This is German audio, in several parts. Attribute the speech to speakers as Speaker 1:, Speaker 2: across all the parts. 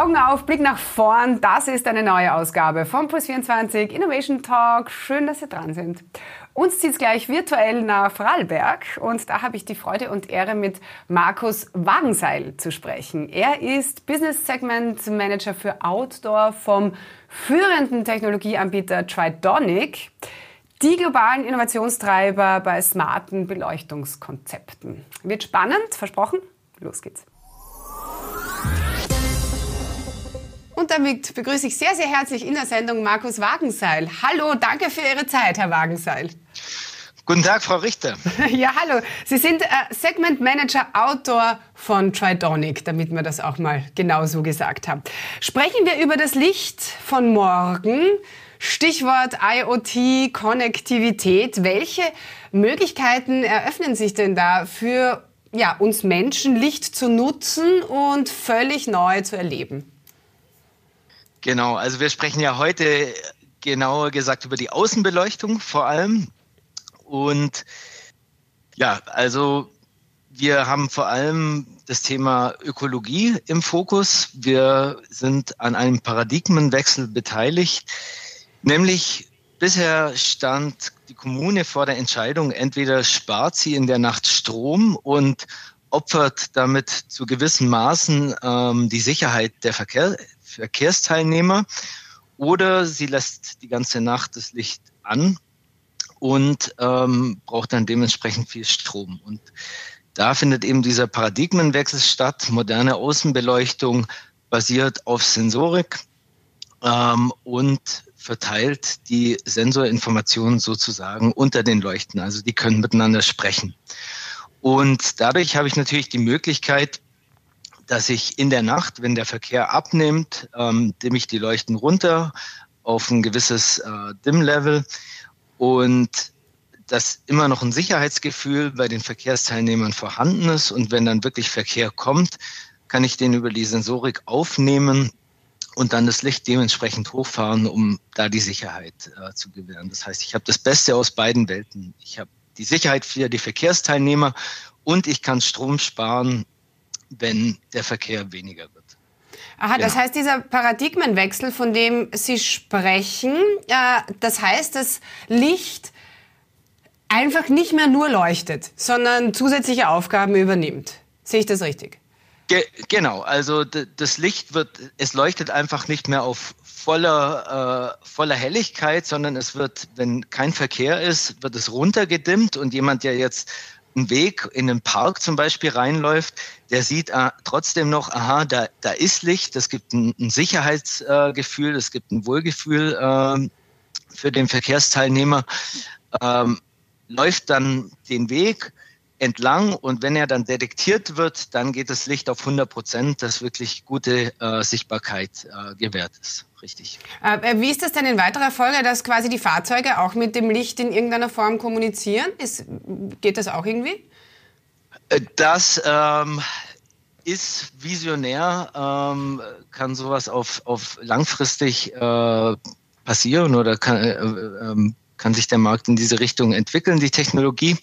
Speaker 1: Augen auf, Blick nach vorn. Das ist eine neue Ausgabe vom Plus24 Innovation Talk. Schön, dass Sie dran sind. Uns zieht es gleich virtuell nach Vorarlberg und da habe ich die Freude und Ehre, mit Markus Wagenseil zu sprechen. Er ist Business Segment Manager für Outdoor vom führenden Technologieanbieter Tridonic die globalen Innovationstreiber bei smarten Beleuchtungskonzepten. Wird spannend, versprochen? Los geht's. Und damit begrüße ich sehr, sehr herzlich in der Sendung Markus Wagenseil. Hallo, danke für Ihre Zeit, Herr Wagenseil.
Speaker 2: Guten Tag, Frau Richter.
Speaker 1: Ja, hallo. Sie sind äh, Segment Manager Outdoor von Tridonic, damit wir das auch mal genau so gesagt haben. Sprechen wir über das Licht von morgen. Stichwort IoT, Konnektivität. Welche Möglichkeiten eröffnen sich denn da für ja, uns Menschen, Licht zu nutzen und völlig neu zu erleben?
Speaker 2: Genau, also wir sprechen ja heute genauer gesagt über die Außenbeleuchtung vor allem. Und ja, also wir haben vor allem das Thema Ökologie im Fokus. Wir sind an einem Paradigmenwechsel beteiligt. Nämlich bisher stand die Kommune vor der Entscheidung, entweder spart sie in der Nacht Strom und opfert damit zu gewissen Maßen ähm, die Sicherheit der Verkehr, Verkehrsteilnehmer oder sie lässt die ganze Nacht das Licht an und ähm, braucht dann dementsprechend viel Strom. Und da findet eben dieser Paradigmenwechsel statt. Moderne Außenbeleuchtung basiert auf Sensorik ähm, und verteilt die Sensorinformationen sozusagen unter den Leuchten. Also die können miteinander sprechen. Und dadurch habe ich natürlich die Möglichkeit, dass ich in der Nacht, wenn der Verkehr abnimmt, ähm, ich die Leuchten runter auf ein gewisses äh, Dimm-Level und dass immer noch ein Sicherheitsgefühl bei den Verkehrsteilnehmern vorhanden ist. Und wenn dann wirklich Verkehr kommt, kann ich den über die Sensorik aufnehmen und dann das Licht dementsprechend hochfahren, um da die Sicherheit äh, zu gewähren. Das heißt, ich habe das Beste aus beiden Welten. Ich habe die Sicherheit für die Verkehrsteilnehmer und ich kann Strom sparen, wenn der Verkehr weniger wird.
Speaker 1: Aha, das heißt, dieser Paradigmenwechsel, von dem Sie sprechen, äh, das heißt, das Licht einfach nicht mehr nur leuchtet, sondern zusätzliche Aufgaben übernimmt. Sehe ich das richtig?
Speaker 2: Ge genau, also das Licht wird, es leuchtet einfach nicht mehr auf voller, äh, voller Helligkeit, sondern es wird, wenn kein Verkehr ist, wird es runtergedimmt und jemand, der jetzt einen Weg in einen Park zum Beispiel reinläuft, der sieht äh, trotzdem noch, aha, da, da ist Licht, es gibt ein, ein Sicherheitsgefühl, äh, es gibt ein Wohlgefühl äh, für den Verkehrsteilnehmer, ähm, läuft dann den Weg, entlang und wenn er dann detektiert wird, dann geht das Licht auf 100 Prozent, dass wirklich gute äh, Sichtbarkeit äh, gewährt ist. Richtig.
Speaker 1: Äh, äh, wie ist das denn in weiterer Folge, dass quasi die Fahrzeuge auch mit dem Licht in irgendeiner Form kommunizieren? Ist, geht das auch irgendwie?
Speaker 2: Äh, das ähm, ist visionär, ähm, kann sowas auf, auf langfristig äh, passieren oder kann, äh, ähm, kann sich der Markt in diese Richtung entwickeln, die Technologie.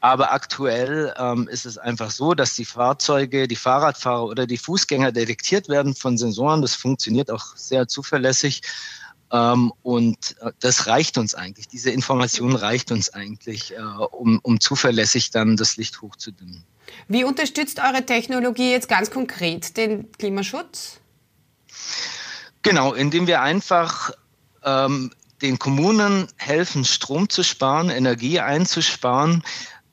Speaker 2: Aber aktuell ähm, ist es einfach so, dass die Fahrzeuge, die Fahrradfahrer oder die Fußgänger detektiert werden von Sensoren. Das funktioniert auch sehr zuverlässig. Ähm, und äh, das reicht uns eigentlich. Diese Information reicht uns eigentlich, äh, um, um zuverlässig dann das Licht hochzudimmen.
Speaker 1: Wie unterstützt eure Technologie jetzt ganz konkret den Klimaschutz?
Speaker 2: Genau, indem wir einfach ähm, den Kommunen helfen, Strom zu sparen, Energie einzusparen,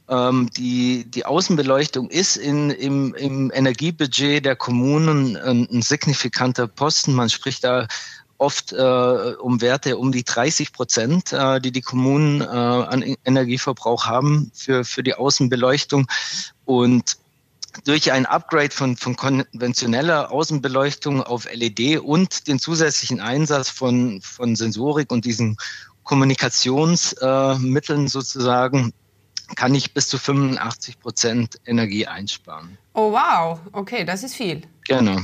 Speaker 2: ähm, die, die Außenbeleuchtung ist in, im, im Energiebudget der Kommunen ein, ein signifikanter Posten. Man spricht da oft äh, um Werte um die 30 Prozent, äh, die die Kommunen äh, an Energieverbrauch haben für, für die Außenbeleuchtung. Und durch ein Upgrade von, von konventioneller Außenbeleuchtung auf LED und den zusätzlichen Einsatz von, von Sensorik und diesen Kommunikationsmitteln sozusagen kann ich bis zu 85 Prozent Energie einsparen.
Speaker 1: Oh wow, okay, das ist viel.
Speaker 2: Genau.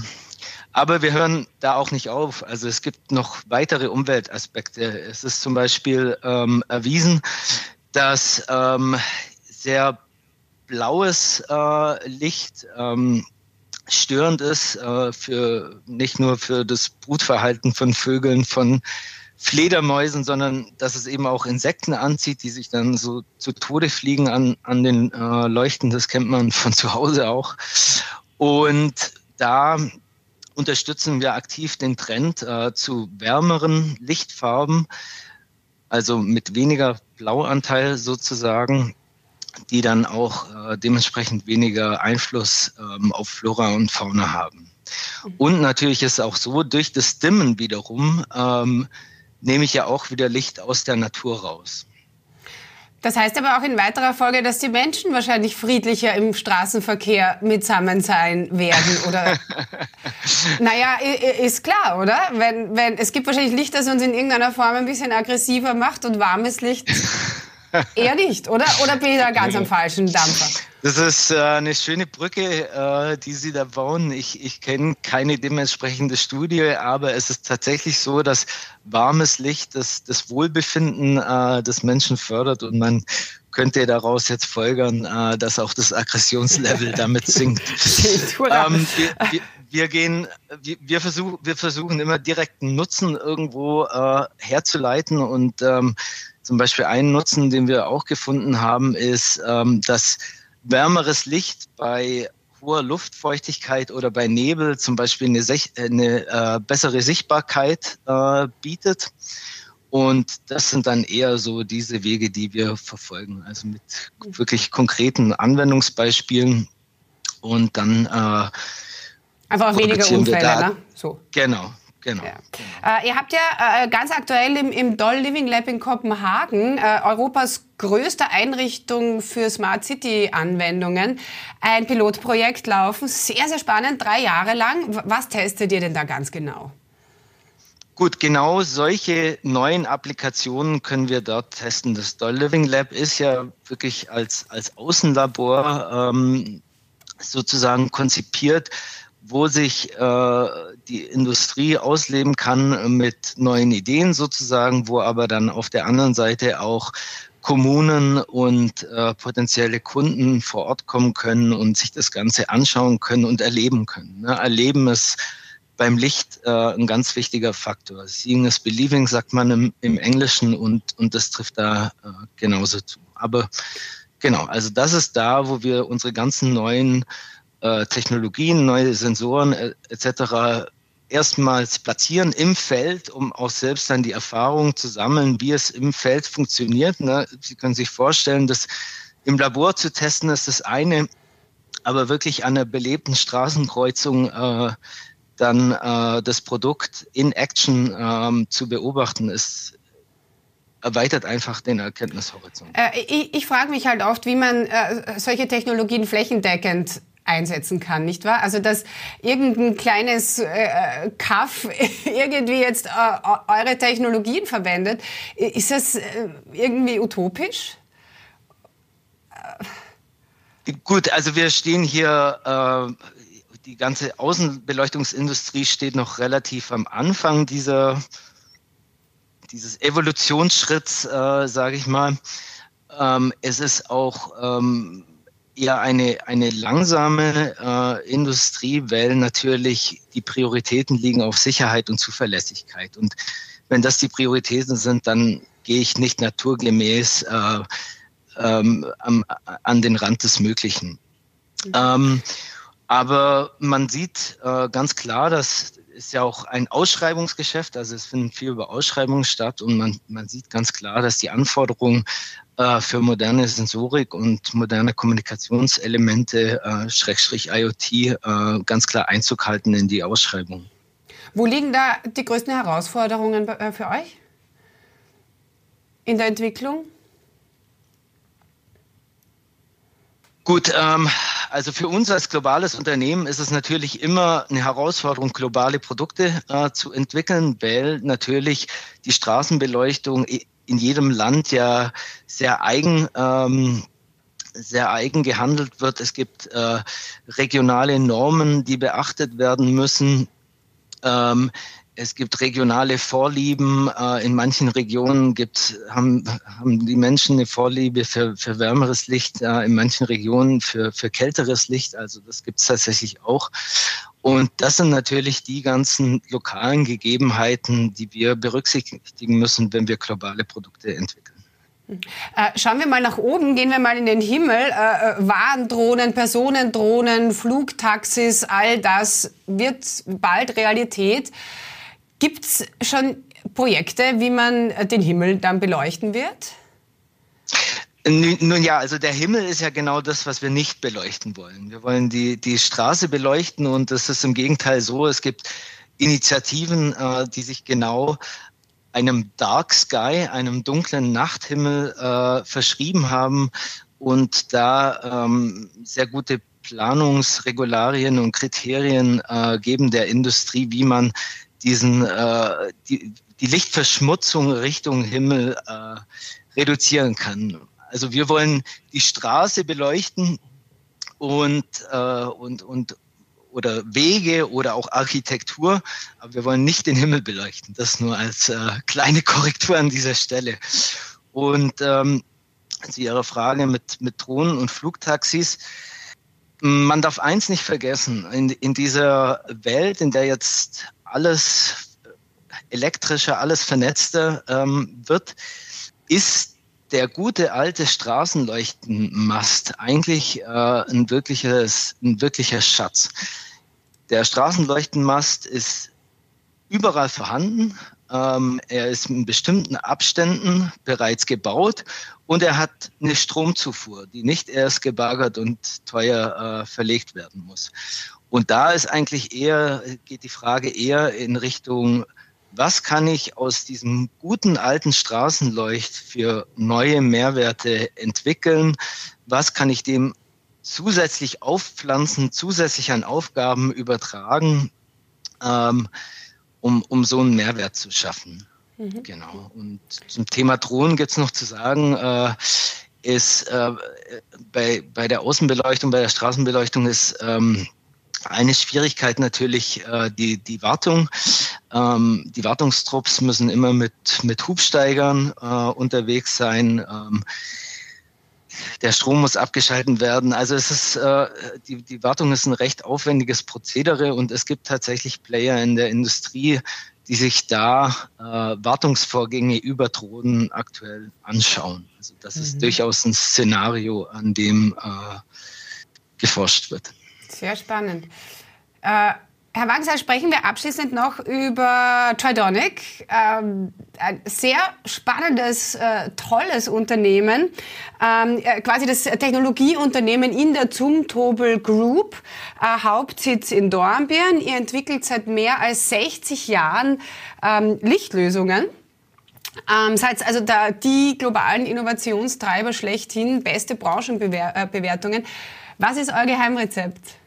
Speaker 2: Aber wir hören da auch nicht auf. Also es gibt noch weitere Umweltaspekte. Es ist zum Beispiel ähm, erwiesen, dass ähm, sehr blaues äh, Licht ähm, störend ist, äh, für, nicht nur für das Brutverhalten von Vögeln, von Fledermäusen, sondern dass es eben auch Insekten anzieht, die sich dann so zu Tode fliegen an, an den äh, Leuchten. Das kennt man von zu Hause auch. Und da unterstützen wir aktiv den Trend äh, zu wärmeren Lichtfarben, also mit weniger Blauanteil sozusagen, die dann auch äh, dementsprechend weniger Einfluss ähm, auf Flora und Fauna haben. Und natürlich ist auch so, durch das Dimmen wiederum ähm, nehme ich ja auch wieder Licht aus der Natur raus.
Speaker 1: Das heißt aber auch in weiterer Folge, dass die Menschen wahrscheinlich friedlicher im Straßenverkehr mitsammen sein werden, oder? naja, ist klar, oder? Wenn, wenn, es gibt wahrscheinlich Licht, das uns in irgendeiner Form ein bisschen aggressiver macht und warmes Licht eher nicht, oder? Oder bin ich da ganz am falschen Dampfer?
Speaker 2: Das ist äh, eine schöne Brücke, äh, die Sie da bauen. Ich, ich kenne keine dementsprechende Studie, aber es ist tatsächlich so, dass warmes Licht das, das Wohlbefinden äh, des Menschen fördert und man könnte daraus jetzt folgern, dass auch das Aggressionslevel damit sinkt. ähm, wir, wir, wir, gehen, wir, wir, versuch, wir versuchen immer direkten Nutzen irgendwo herzuleiten und ähm, zum Beispiel einen Nutzen, den wir auch gefunden haben, ist, ähm, dass wärmeres Licht bei hoher Luftfeuchtigkeit oder bei Nebel zum Beispiel eine, eine äh, bessere Sichtbarkeit äh, bietet. Und das sind dann eher so diese Wege, die wir verfolgen, also mit wirklich konkreten Anwendungsbeispielen und dann äh,
Speaker 1: einfach weniger Unfälle, ne?
Speaker 2: So. Genau, Genau. Ja.
Speaker 1: Äh, ihr habt ja äh, ganz aktuell im, im Doll Living Lab in Kopenhagen äh, Europas größte Einrichtung für Smart City Anwendungen ein Pilotprojekt laufen. Sehr, sehr spannend, drei Jahre lang. Was testet ihr denn da ganz genau?
Speaker 2: Gut, genau solche neuen Applikationen können wir dort testen. Das Doll Living Lab ist ja wirklich als, als Außenlabor ähm, sozusagen konzipiert wo sich äh, die Industrie ausleben kann mit neuen Ideen sozusagen, wo aber dann auf der anderen Seite auch Kommunen und äh, potenzielle Kunden vor Ort kommen können und sich das Ganze anschauen können und erleben können. Ne? Erleben ist beim Licht äh, ein ganz wichtiger Faktor. Seeing is believing, sagt man im, im Englischen und, und das trifft da äh, genauso zu. Aber genau, also das ist da, wo wir unsere ganzen neuen äh, Technologien, neue Sensoren äh, etc. erstmals platzieren im Feld, um auch selbst dann die Erfahrung zu sammeln, wie es im Feld funktioniert. Ne? Sie können sich vorstellen, dass im Labor zu testen ist das eine, aber wirklich an einer belebten Straßenkreuzung äh, dann äh, das Produkt in Action ähm, zu beobachten, ist erweitert einfach den Erkenntnishorizont.
Speaker 1: Äh, ich, ich frage mich halt oft, wie man äh, solche Technologien flächendeckend einsetzen kann, nicht wahr? Also dass irgendein kleines äh, Kaff irgendwie jetzt äh, eure Technologien verwendet, ist das äh, irgendwie utopisch?
Speaker 2: Gut, also wir stehen hier, äh, die ganze Außenbeleuchtungsindustrie steht noch relativ am Anfang dieser, dieses Evolutionsschritts, äh, sage ich mal. Ähm, es ist auch ähm, eher eine, eine langsame äh, Industrie, weil natürlich die Prioritäten liegen auf Sicherheit und Zuverlässigkeit. Und wenn das die Prioritäten sind, dann gehe ich nicht naturgemäß äh, ähm, am, an den Rand des Möglichen. Mhm. Ähm, aber man sieht äh, ganz klar, dass ist ja auch ein Ausschreibungsgeschäft, also es finden viel über Ausschreibungen statt und man, man sieht ganz klar, dass die Anforderungen äh, für moderne Sensorik und moderne Kommunikationselemente, äh, Schrägstrich IoT, äh, ganz klar Einzug halten in die Ausschreibung.
Speaker 1: Wo liegen da die größten Herausforderungen äh, für euch in der Entwicklung?
Speaker 2: Gut, ähm, also für uns als globales Unternehmen ist es natürlich immer eine Herausforderung, globale Produkte äh, zu entwickeln, weil natürlich die Straßenbeleuchtung in jedem Land ja sehr eigen ähm, sehr eigen gehandelt wird. Es gibt äh, regionale Normen, die beachtet werden müssen. Ähm, es gibt regionale Vorlieben. Äh, in manchen Regionen gibt, haben, haben die Menschen eine Vorliebe für, für wärmeres Licht, äh, in manchen Regionen für, für kälteres Licht. Also das gibt es tatsächlich auch. Und das sind natürlich die ganzen lokalen Gegebenheiten, die wir berücksichtigen müssen, wenn wir globale Produkte entwickeln.
Speaker 1: Äh, schauen wir mal nach oben, gehen wir mal in den Himmel. Warendrohnen, Personendrohnen, Flugtaxis, all das wird bald Realität. Gibt es schon Projekte, wie man den Himmel dann beleuchten wird?
Speaker 2: Nun ja, also der Himmel ist ja genau das, was wir nicht beleuchten wollen. Wir wollen die, die Straße beleuchten und das ist im Gegenteil so. Es gibt Initiativen, äh, die sich genau einem Dark Sky, einem dunklen Nachthimmel äh, verschrieben haben und da ähm, sehr gute Planungsregularien und Kriterien äh, geben der Industrie, wie man diesen äh, die, die Lichtverschmutzung Richtung Himmel äh, reduzieren kann. Also wir wollen die Straße beleuchten und, äh, und, und oder Wege oder auch Architektur, aber wir wollen nicht den Himmel beleuchten. Das nur als äh, kleine Korrektur an dieser Stelle. Und ähm, zu Ihrer Frage mit, mit Drohnen und Flugtaxis. Man darf eins nicht vergessen, in, in dieser Welt, in der jetzt alles elektrischer, alles vernetzter ähm, wird, ist der gute alte Straßenleuchtenmast eigentlich äh, ein, wirkliches, ein wirklicher Schatz. Der Straßenleuchtenmast ist überall vorhanden. Ähm, er ist in bestimmten Abständen bereits gebaut und er hat eine Stromzufuhr, die nicht erst gebaggert und teuer äh, verlegt werden muss. Und da ist eigentlich eher, geht die Frage eher in Richtung was kann ich aus diesem guten alten Straßenleucht für neue Mehrwerte entwickeln? Was kann ich dem zusätzlich aufpflanzen, zusätzlich an Aufgaben übertragen, ähm, um, um so einen Mehrwert zu schaffen? Mhm. Genau. Und zum Thema Drohnen gibt es noch zu sagen, äh, ist äh, bei, bei der Außenbeleuchtung, bei der Straßenbeleuchtung ist ähm, eine Schwierigkeit natürlich äh, die, die Wartung. Ähm, die Wartungstrupps müssen immer mit, mit Hubsteigern äh, unterwegs sein. Ähm, der Strom muss abgeschalten werden. Also es ist äh, die, die Wartung ist ein recht aufwendiges Prozedere und es gibt tatsächlich Player in der Industrie, die sich da äh, Wartungsvorgänge über Drohnen aktuell anschauen. Also das mhm. ist durchaus ein Szenario, an dem äh, geforscht wird.
Speaker 1: Sehr spannend. Äh, Herr Wagner, sprechen wir abschließend noch über Tridonic. Ähm, ein sehr spannendes, äh, tolles Unternehmen. Ähm, äh, quasi das Technologieunternehmen in der Zumtobel Group. Äh, Hauptsitz in Dornbirn. Ihr entwickelt seit mehr als 60 Jahren ähm, Lichtlösungen. Ähm, seid also da die globalen Innovationstreiber schlechthin, beste Branchenbewertungen. Was ist euer Geheimrezept?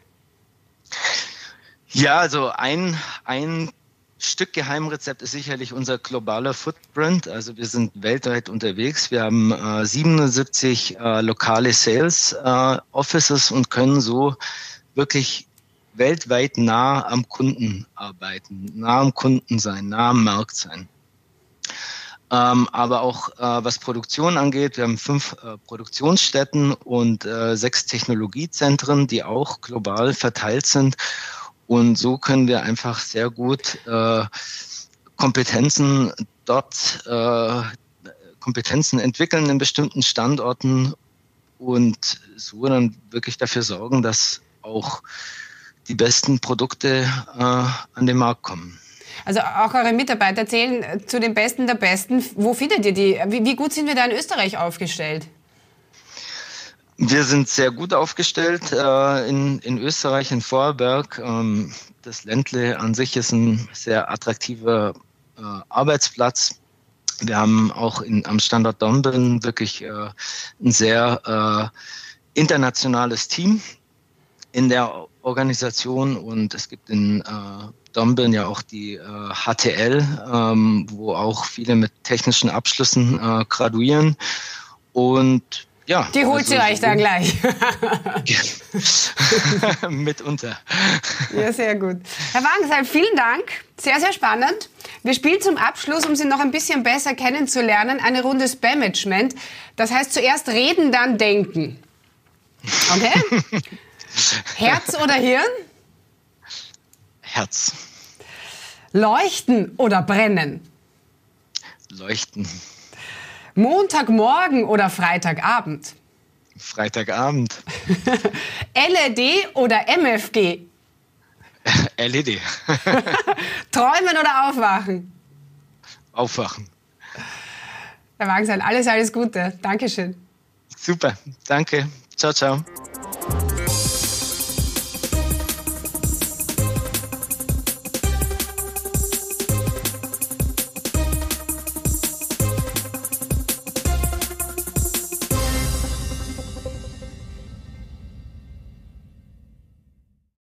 Speaker 2: Ja, also ein, ein Stück Geheimrezept ist sicherlich unser globaler Footprint. Also wir sind weltweit unterwegs. Wir haben äh, 77 äh, lokale Sales äh, Offices und können so wirklich weltweit nah am Kunden arbeiten, nah am Kunden sein, nah am Markt sein. Ähm, aber auch äh, was Produktion angeht, wir haben fünf äh, Produktionsstätten und äh, sechs Technologiezentren, die auch global verteilt sind. Und so können wir einfach sehr gut äh, Kompetenzen dort, äh, Kompetenzen entwickeln in bestimmten Standorten und so dann wirklich dafür sorgen, dass auch die besten Produkte äh, an den Markt kommen.
Speaker 1: Also auch eure Mitarbeiter zählen zu den Besten der Besten. Wo findet ihr die? Wie, wie gut sind wir da in Österreich aufgestellt?
Speaker 2: Wir sind sehr gut aufgestellt äh, in, in Österreich, in Vorarlberg. Ähm, das Ländle an sich ist ein sehr attraktiver äh, Arbeitsplatz. Wir haben auch in, am Standort Dornbirn wirklich äh, ein sehr äh, internationales Team in der Organisation und es gibt in Dornbirn ja auch die äh, HTL, ähm, wo auch viele mit technischen Abschlüssen äh, graduieren. Und ja.
Speaker 1: Die holt also, sie euch dann gleich.
Speaker 2: Mitunter.
Speaker 1: Ja, sehr gut. Herr Wagenseil, vielen Dank. Sehr, sehr spannend. Wir spielen zum Abschluss, um Sie noch ein bisschen besser kennenzulernen, eine Runde Spam-Management. Das heißt zuerst reden, dann denken. Okay? Herz oder Hirn?
Speaker 2: Herz.
Speaker 1: Leuchten oder brennen?
Speaker 2: Leuchten.
Speaker 1: Montagmorgen oder Freitagabend?
Speaker 2: Freitagabend.
Speaker 1: LED oder MFG?
Speaker 2: LED.
Speaker 1: Träumen oder aufwachen?
Speaker 2: Aufwachen.
Speaker 1: Herr Wagenseil, alles, alles Gute. Dankeschön.
Speaker 2: Super, danke. Ciao, ciao.